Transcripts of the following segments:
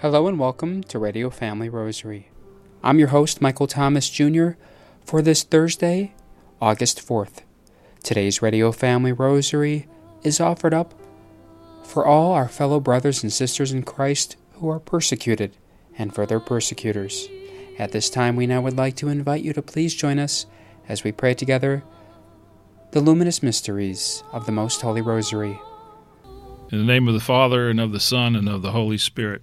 Hello and welcome to Radio Family Rosary. I'm your host, Michael Thomas Jr., for this Thursday, August 4th. Today's Radio Family Rosary is offered up for all our fellow brothers and sisters in Christ who are persecuted and for their persecutors. At this time, we now would like to invite you to please join us as we pray together the luminous mysteries of the Most Holy Rosary. In the name of the Father, and of the Son, and of the Holy Spirit.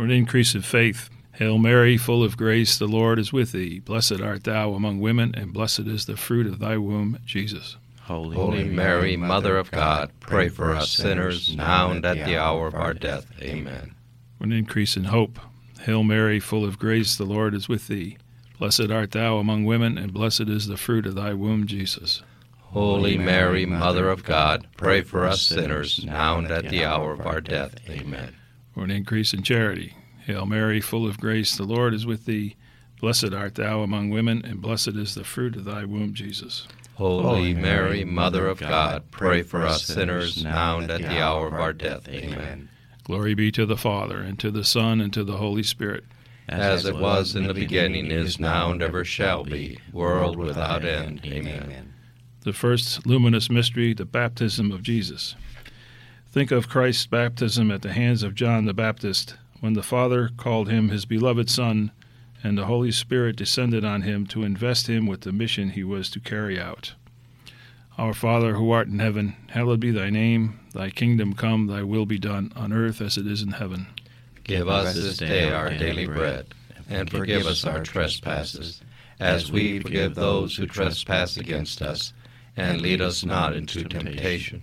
For an increase of faith, Hail Mary, full of grace, the Lord is with thee. Blessed art thou among women, and blessed is the fruit of thy womb, Jesus. Holy, Holy Mary, Mother of God, pray for us sinners, now and at the hour of our death. Amen. For an increase in hope, Hail Mary, full of grace, the Lord is with thee. Blessed art thou among women, and blessed is the fruit of thy womb, Jesus. Holy Mary, Mother of God, pray for us sinners, now and at the hour of our death. Amen. For an increase in charity, Hail Mary, full of grace, the Lord is with thee. Blessed art thou among women, and blessed is the fruit of thy womb, Jesus. Holy Mary, Mother of God, pray for us sinners, now and at the hour of our death. Amen. Glory be to the Father, and to the Son, and to the Holy Spirit. As it was in the beginning, is now, and ever shall be, world without end. Amen. The first luminous mystery, the baptism of Jesus. Think of Christ's baptism at the hands of John the Baptist, when the Father called him his beloved Son, and the Holy Spirit descended on him to invest him with the mission he was to carry out. Our Father, who art in heaven, hallowed be thy name. Thy kingdom come, thy will be done, on earth as it is in heaven. Give us this day our daily bread, and forgive us our trespasses, as we forgive those who trespass against us. And lead us not into temptation,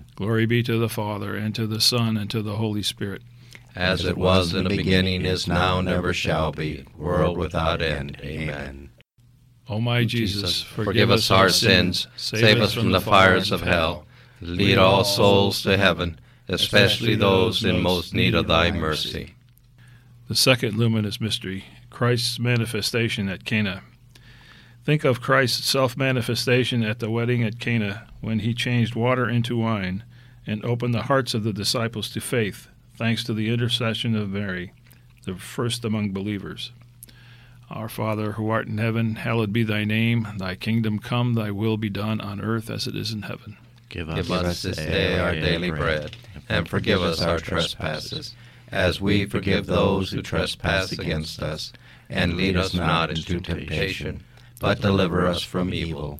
Glory be to the Father, and to the Son, and to the Holy Spirit. As it was in the beginning, is now, and ever shall be, world without end. Amen. O my Jesus, forgive us our sins, save us from the fires of hell, lead all souls to heaven, especially those in most need of thy mercy. The second luminous mystery, Christ's manifestation at Cana. Think of Christ's self manifestation at the wedding at Cana when he changed water into wine and opened the hearts of the disciples to faith, thanks to the intercession of Mary, the first among believers. Our Father, who art in heaven, hallowed be thy name. Thy kingdom come, thy will be done on earth as it is in heaven. Give us, Give us this day our daily bread, and forgive us our trespasses, as we forgive those who trespass against us. And lead us not into temptation, but deliver us from evil.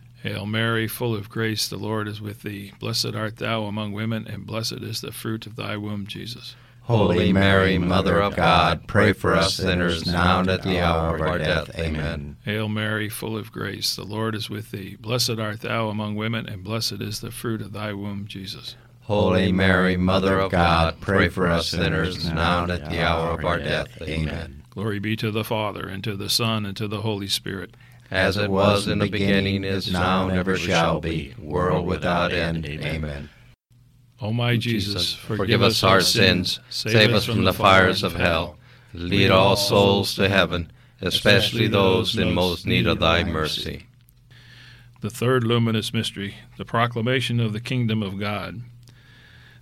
Hail Mary, full of grace, the Lord is with thee. Blessed art thou among women, and blessed is the fruit of thy womb, Jesus. Holy Mary, Mother of God, pray for us sinners now and at the hour of our death. Amen. Hail Mary, full of grace, the Lord is with thee. Blessed art thou among women, and blessed is the fruit of thy womb, Jesus. Holy Mary, Mother of God, pray for us sinners now and at the hour of our death. Amen. Glory be to the Father, and to the Son, and to the Holy Spirit. As it was in the beginning, is now, and ever shall be, world without end. Amen. O my Jesus, forgive us our sins, save us from the fires of hell, lead all souls to heaven, especially those in most need of thy mercy. The third luminous mystery, the proclamation of the kingdom of God.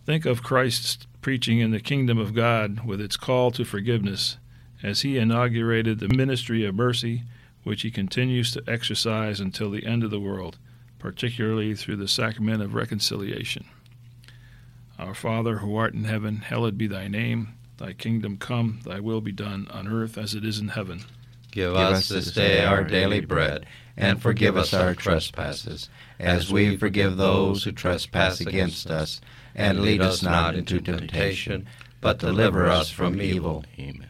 Think of Christ's preaching in the kingdom of God with its call to forgiveness as he inaugurated the ministry of mercy, which he continues to exercise until the end of the world, particularly through the sacrament of reconciliation. Our Father, who art in heaven, hallowed be thy name. Thy kingdom come, thy will be done, on earth as it is in heaven. Give us this day our daily bread, and forgive us our trespasses, as we forgive those who trespass against us. And lead us not into temptation, but deliver us from evil. Amen.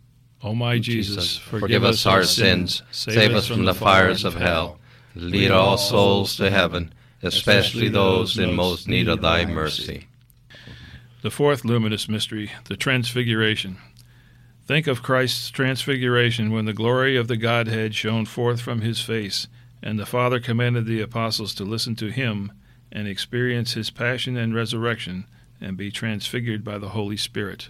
O my Jesus, Forgive us our sins, save us from the fires of hell. Lead all souls to heaven, especially those in most need of thy mercy. The fourth luminous mystery, the Transfiguration. Think of Christ's transfiguration when the glory of the Godhead shone forth from his face, and the Father commanded the apostles to listen to him and experience his passion and resurrection and be transfigured by the Holy Spirit.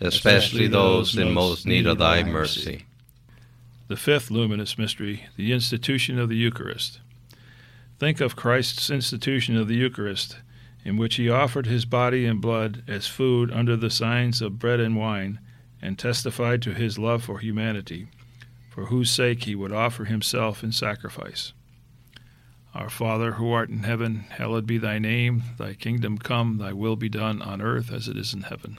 especially those in most need of thy mercy. The fifth luminous mystery, the institution of the Eucharist. Think of Christ's institution of the Eucharist, in which he offered his body and blood as food under the signs of bread and wine, and testified to his love for humanity, for whose sake he would offer himself in sacrifice. Our Father, who art in heaven, hallowed be thy name. Thy kingdom come, thy will be done on earth as it is in heaven.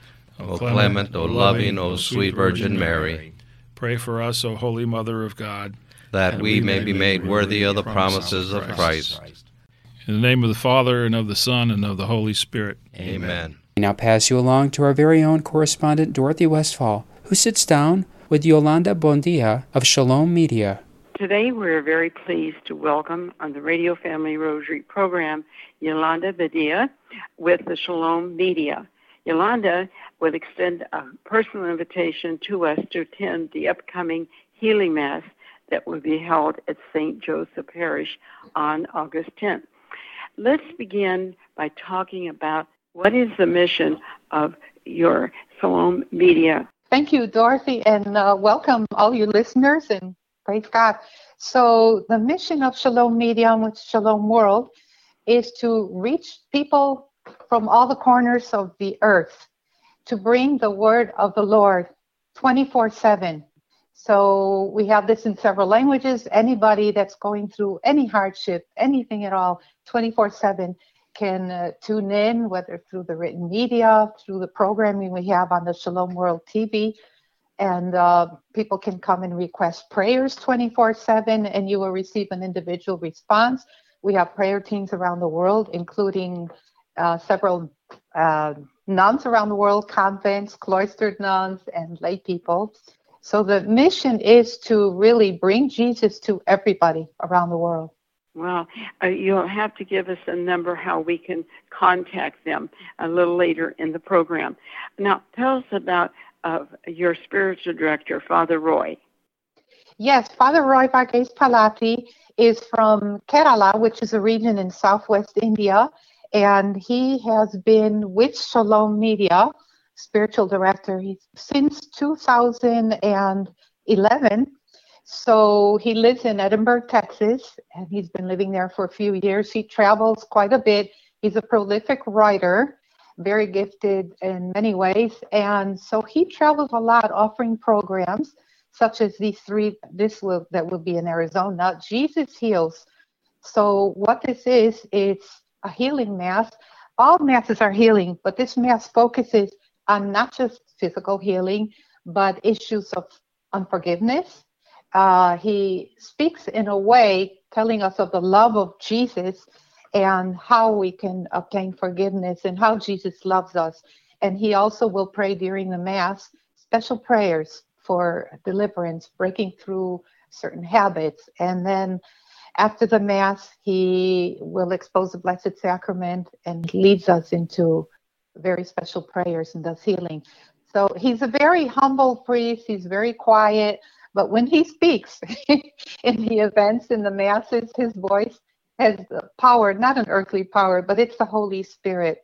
O clement, O loving, O sweet Virgin Mary, Pray for us, O Holy Mother of God. that we may be made worthy of the promises of Christ. In the name of the Father, and of the Son, and of the Holy Spirit. Amen. I now pass you along to our very own correspondent Dorothy Westfall, who sits down with Yolanda Bondia of Shalom Media. Today, we're very pleased to welcome on the Radio Family Rosary program Yolanda Badia with the Shalom Media. Yolanda would extend a personal invitation to us to attend the upcoming healing mass that will be held at St. Joseph Parish on August 10th. Let's begin by talking about what is the mission of your Shalom Media Thank you, Dorothy, and uh, welcome all you listeners and praise God. So, the mission of Shalom Media with Shalom World is to reach people from all the corners of the earth to bring the word of the Lord 24 7. So, we have this in several languages. Anybody that's going through any hardship, anything at all, 24 7 can uh, tune in, whether through the written media, through the programming we have on the Shalom World TV. And uh, people can come and request prayers 24 7, and you will receive an individual response. We have prayer teams around the world, including uh, several uh, nuns around the world, convents, cloistered nuns, and lay people. So the mission is to really bring Jesus to everybody around the world. Well, uh, you'll have to give us a number how we can contact them a little later in the program. Now, tell us about uh, your spiritual director, Father Roy. Yes, Father Roy Varghese Palatty is from Kerala, which is a region in southwest India, and he has been with Shalom Media, spiritual director, since 2011. So he lives in Edinburg, Texas, and he's been living there for a few years. He travels quite a bit. He's a prolific writer, very gifted in many ways. And so he travels a lot offering programs such as these three, this will that will be in Arizona. Jesus heals. So what this is, it's a healing mass. All masses are healing, but this mass focuses on not just physical healing, but issues of unforgiveness. Uh, he speaks in a way telling us of the love of Jesus and how we can obtain forgiveness and how Jesus loves us. And he also will pray during the Mass special prayers for deliverance, breaking through certain habits. And then after the Mass, he will expose the Blessed Sacrament and leads us into very special prayers and does healing. So he's a very humble priest, he's very quiet. But when he speaks in the events, in the masses, his voice has power, not an earthly power, but it's the Holy Spirit.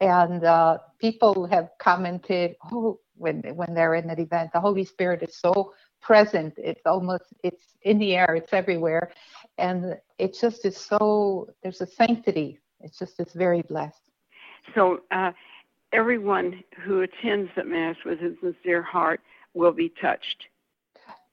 And uh, people have commented, oh, when when they're in that event, the Holy Spirit is so present. It's almost it's in the air. It's everywhere, and it just is so. There's a sanctity. It's just it's very blessed. So uh, everyone who attends the mass with a sincere heart will be touched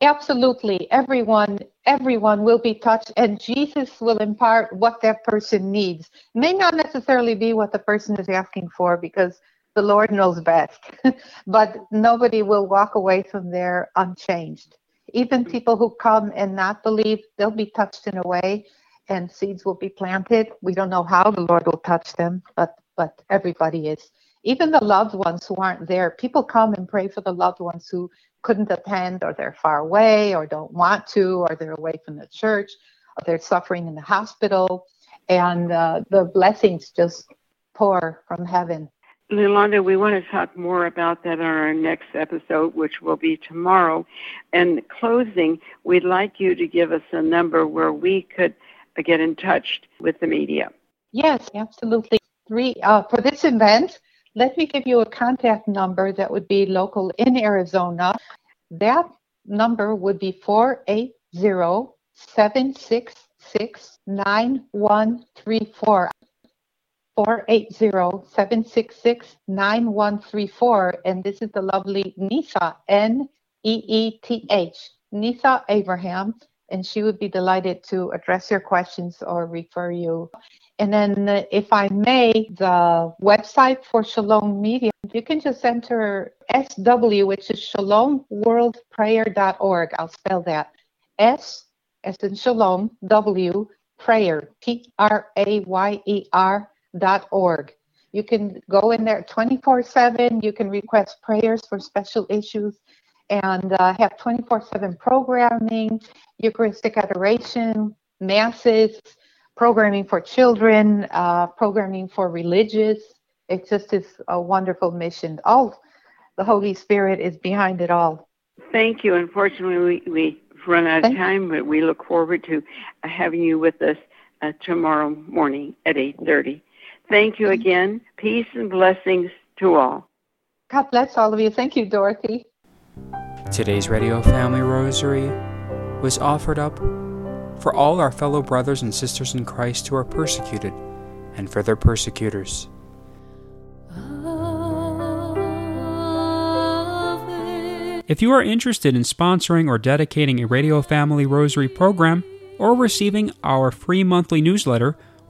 absolutely everyone everyone will be touched and jesus will impart what that person needs may not necessarily be what the person is asking for because the lord knows best but nobody will walk away from there unchanged even people who come and not believe they'll be touched in a way and seeds will be planted. We don't know how the lord will touch them but but everybody is. Even the loved ones who aren't there people come and pray for the loved ones who couldn't attend or they're far away or don't want to or they're away from the church or they're suffering in the hospital. And uh, the blessings just pour from heaven Yolanda, we want to talk more about that on our next episode, which will be tomorrow. And closing, we'd like you to give us a number where we could get in touch with the media. Yes, absolutely. Three uh, for this event, let me give you a contact number that would be local in Arizona. That number would be 480 766 9134. 480-766-9134 and this is the lovely Nisa N E E T H Nisa Abraham and she would be delighted to address your questions or refer you and then, uh, if I may, the website for Shalom Media, you can just enter SW, which is shalomworldprayer.org. I'll spell that. S as in Shalom, W, prayer, P R A Y E R org. You can go in there 24 7. You can request prayers for special issues and uh, have 24 7 programming, Eucharistic adoration, masses programming for children, uh, programming for religious. It just is a wonderful mission. All the Holy Spirit is behind it all. Thank you. Unfortunately, we, we run out of time, but we look forward to having you with us uh, tomorrow morning at 8.30. Thank you again. Peace and blessings to all. God bless all of you. Thank you, Dorothy. Today's Radio Family Rosary was offered up for all our fellow brothers and sisters in Christ who are persecuted, and for their persecutors. If you are interested in sponsoring or dedicating a Radio Family Rosary program, or receiving our free monthly newsletter,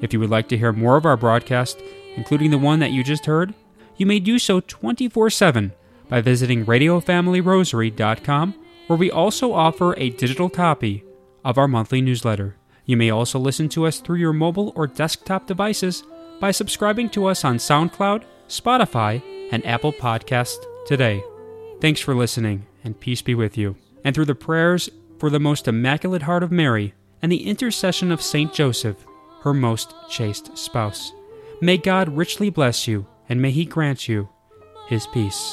If you would like to hear more of our broadcast, including the one that you just heard, you may do so 24 7 by visiting radiofamilyrosary.com where we also offer a digital copy of our monthly newsletter. You may also listen to us through your mobile or desktop devices by subscribing to us on SoundCloud, Spotify, and Apple Podcast today. Thanks for listening, and peace be with you. And through the prayers for the most immaculate heart of Mary and the intercession of Saint Joseph, her most chaste spouse, May God richly bless you, and may He grant you His peace.